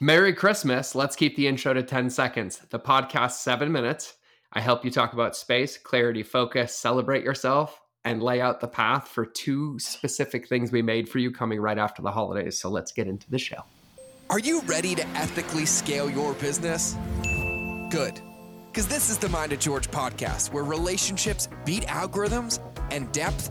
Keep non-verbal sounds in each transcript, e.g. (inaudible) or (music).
Merry Christmas. Let's keep the intro to 10 seconds. The podcast, seven minutes. I help you talk about space, clarity, focus, celebrate yourself, and lay out the path for two specific things we made for you coming right after the holidays. So let's get into the show. Are you ready to ethically scale your business? Good. Because this is the Mind of George podcast, where relationships beat algorithms and depth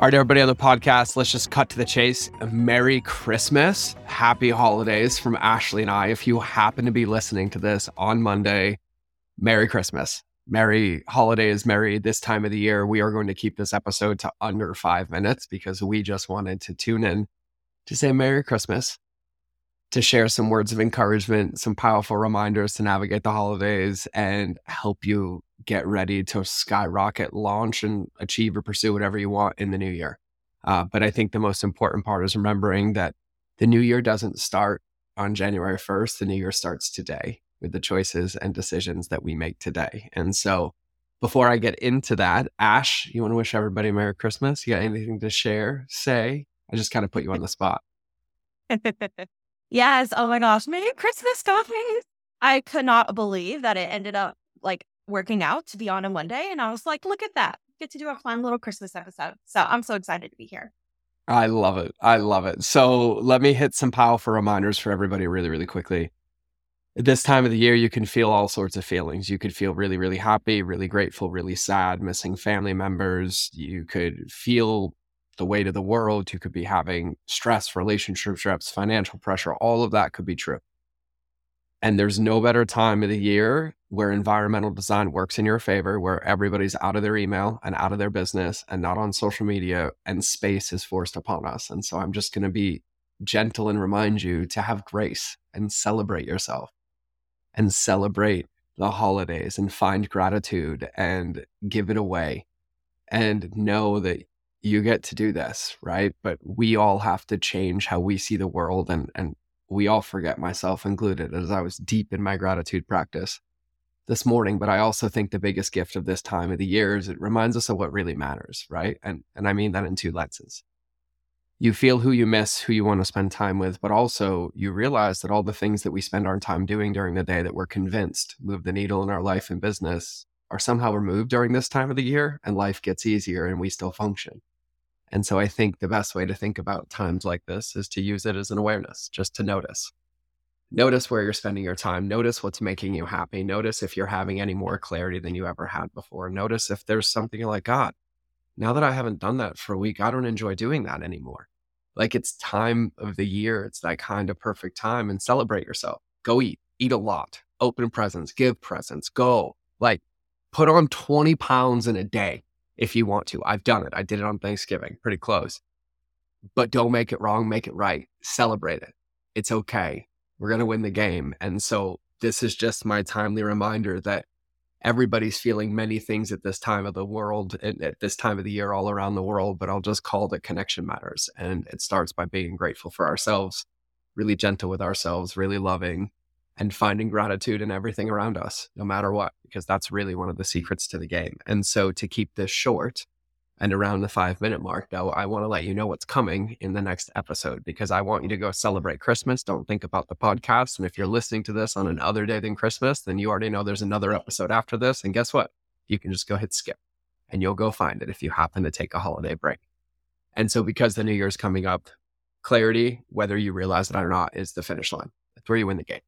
All right, everybody on the podcast, let's just cut to the chase. Merry Christmas. Happy holidays from Ashley and I. If you happen to be listening to this on Monday, Merry Christmas. Merry holidays, Merry this time of the year. We are going to keep this episode to under five minutes because we just wanted to tune in to say Merry Christmas, to share some words of encouragement, some powerful reminders to navigate the holidays and help you get ready to skyrocket, launch, and achieve or pursue whatever you want in the new year. Uh, but I think the most important part is remembering that the new year doesn't start on January 1st. The new year starts today with the choices and decisions that we make today. And so, before I get into that, Ash, you want to wish everybody Merry Christmas? You got anything to share, say? I just kind of put you on the spot. (laughs) yes. Oh my gosh. Merry Christmas, guys. I could not believe that it ended up like working out to be on a Monday. And I was like, look at that. Get to do a fun little Christmas episode. So I'm so excited to be here. I love it. I love it. So let me hit some powerful reminders for everybody really, really quickly. At this time of the year, you can feel all sorts of feelings. You could feel really, really happy, really grateful, really sad, missing family members. You could feel the weight of the world. You could be having stress, relationship stress, financial pressure. All of that could be true. And there's no better time of the year where environmental design works in your favor, where everybody's out of their email and out of their business and not on social media, and space is forced upon us. And so I'm just going to be gentle and remind you to have grace and celebrate yourself and celebrate the holidays and find gratitude and give it away and know that you get to do this, right? But we all have to change how we see the world and, and we all forget, myself included, as I was deep in my gratitude practice this morning. But I also think the biggest gift of this time of the year is it reminds us of what really matters, right? And and I mean that in two lenses. You feel who you miss, who you want to spend time with, but also you realize that all the things that we spend our time doing during the day that we're convinced move the needle in our life and business are somehow removed during this time of the year and life gets easier and we still function. And so I think the best way to think about times like this is to use it as an awareness, just to notice. Notice where you're spending your time. Notice what's making you happy. Notice if you're having any more clarity than you ever had before. Notice if there's something like, God, now that I haven't done that for a week, I don't enjoy doing that anymore. Like it's time of the year. It's that kind of perfect time and celebrate yourself. Go eat, eat a lot, open presents, give presents, go. Like put on 20 pounds in a day if you want to. I've done it. I did it on Thanksgiving, pretty close. But don't make it wrong, make it right. Celebrate it. It's okay. We're going to win the game. And so this is just my timely reminder that everybody's feeling many things at this time of the world and at this time of the year all around the world, but I'll just call it connection matters. And it starts by being grateful for ourselves, really gentle with ourselves, really loving, and finding gratitude in everything around us, no matter what, because that's really one of the secrets to the game. And so to keep this short and around the five minute mark, though, I want to let you know what's coming in the next episode because I want you to go celebrate Christmas. Don't think about the podcast. And if you're listening to this on another day than Christmas, then you already know there's another episode after this. And guess what? You can just go hit skip and you'll go find it if you happen to take a holiday break. And so because the new year's coming up, clarity, whether you realize it or not, is the finish line. That's where you win the game.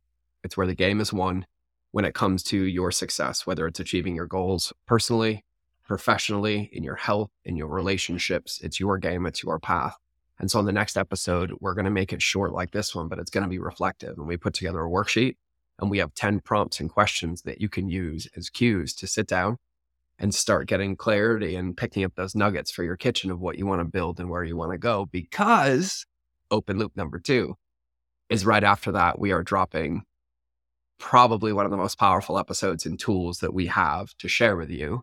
It's where the game is won when it comes to your success, whether it's achieving your goals personally, professionally, in your health, in your relationships. It's your game, it's your path. And so on the next episode, we're going to make it short like this one, but it's going to be reflective. And we put together a worksheet and we have 10 prompts and questions that you can use as cues to sit down and start getting clarity and picking up those nuggets for your kitchen of what you want to build and where you want to go. Because open loop number two is right after that, we are dropping probably one of the most powerful episodes and tools that we have to share with you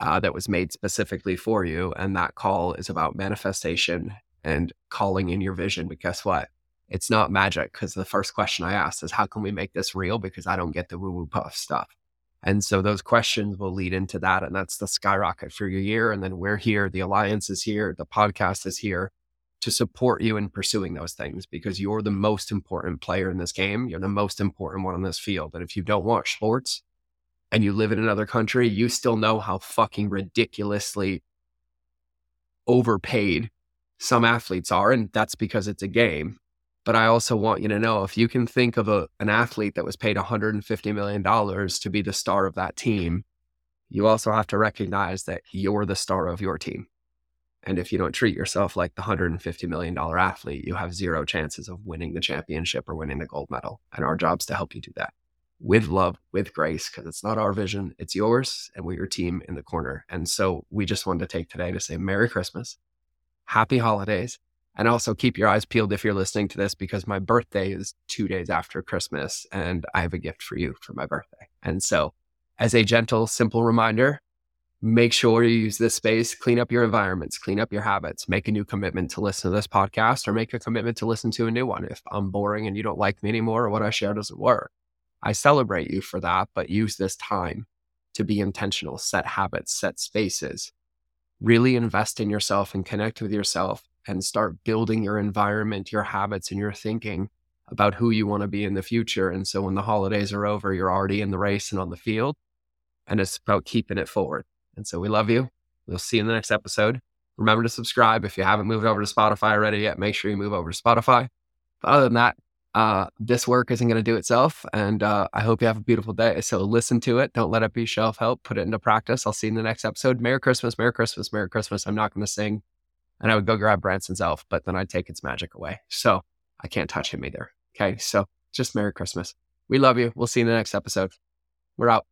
uh, that was made specifically for you. And that call is about manifestation and calling in your vision. But guess what? It's not magic because the first question I asked is, how can we make this real? Because I don't get the woo woo puff stuff. And so those questions will lead into that. And that's the skyrocket for your year. And then we're here, the alliance is here, the podcast is here to support you in pursuing those things because you're the most important player in this game. You're the most important one on this field. And if you don't watch sports and you live in another country, you still know how fucking ridiculously overpaid some athletes are. And that's because it's a game. But I also want you to know if you can think of a, an athlete that was paid $150 million to be the star of that team, you also have to recognize that you're the star of your team. And if you don't treat yourself like the $150 million athlete, you have zero chances of winning the championship or winning the gold medal. And our job's to help you do that with love, with grace, because it's not our vision, it's yours, and we're your team in the corner. And so we just wanted to take today to say Merry Christmas, Happy Holidays, and also keep your eyes peeled if you're listening to this because my birthday is two days after Christmas and I have a gift for you for my birthday. And so, as a gentle, simple reminder, make sure you use this space, clean up your environments, clean up your habits, make a new commitment to listen to this podcast or make a commitment to listen to a new one. If I'm boring and you don't like me anymore or what I share doesn't work, I celebrate you for that, but use this time to be intentional, set habits, set spaces, really invest in yourself and connect with yourself and start building your environment, your habits, and your thinking about who you want to be in the future. And so when the holidays are over, you're already in the race and on the field. And it's about keeping it forward. And so we love you. We'll see you in the next episode. Remember to subscribe. If you haven't moved over to Spotify already yet, make sure you move over to Spotify. But other than that, uh, this work isn't going to do itself. And uh, I hope you have a beautiful day. So listen to it. Don't let it be shelf help. Put it into practice. I'll see you in the next episode. Merry Christmas, Merry Christmas, Merry Christmas. I'm not going to sing. And I would go grab Branson's elf, but then I'd take its magic away. So I can't touch him either. Okay. So just Merry Christmas. We love you. We'll see you in the next episode. We're out.